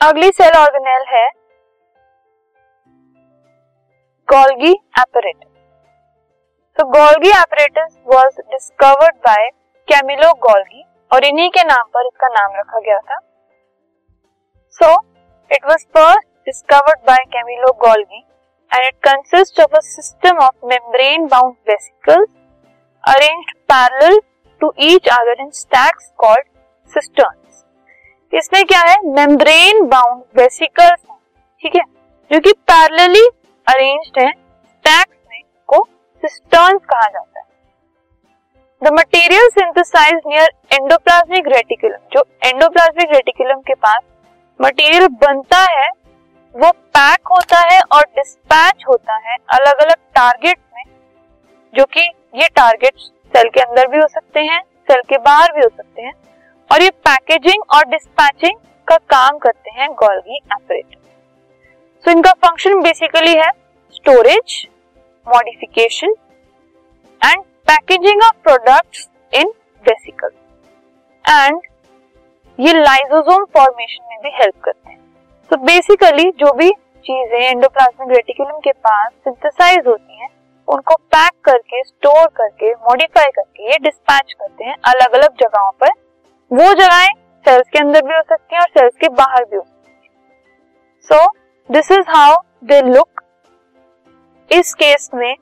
अगली cell organelle है Golgi apparatus तो Golgi apparatus was discovered by Camillo Golgi और इन्हीं के नाम पर इसका नाम रखा गया था। So it was first discovered by Camillo Golgi and it consist of a system of membrane bound vesicles arranged parallel to each other in stacks called cisterns इसमें क्या है? मेम्ब्रेन बाउंड वेसिकल्स ठीक है? जो कि पैरेलली अरेंज्ड है stacks में को सिस्टर्न्स कहा जाता है। The material synthesize near endoplasmic reticulum जो एंडोप्लाज्मिक रेटिकुलम के पास मटेरियल बनता है, वो पैक होता है और डिस्पैच होता है अलग अलग टारगेट में, जो कि ये टारगेट सेल के अंदर भी हो सकते हैं सेल के बाहर भी हो सकते हैं। और ये पैकेजिंग और डिस्पैचिंग का काम करते हैं गोल्गी एपरेटर सो इनका फ़ंक्शन बेसिकली है storage modification and packaging of products in vesicle and ये लाइजोसोम फॉर्मेशन में भी हेल्प करते हैं। तो बेसिकली जो भी चीज़ें एंडोप्लाज्मिक रेटिकुलम के पास सिंथेसाइज होती हैं, उनको पैक करके स्टोर करके मॉडिफाई करके ये डिस्पैच करते हैं अलग अलग जगहों पर। वो जगहें सेल्स के अंदर भी हो सकती हैं और सेल्स के बाहर भी हो। सकती हैं so this is how they look इस केस में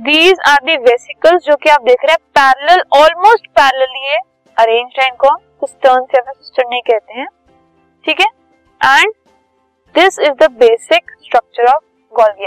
दीज आर दी वेसिकल्स जो कि आप देख रहे हैं पैरेलल ऑलमोस्ट पैरेलल ये अरेंज्ड है इनको। सिस्टर्न सिस्टर नहीं कहते हैं। ठीक है? And this is the basic structure of Golgi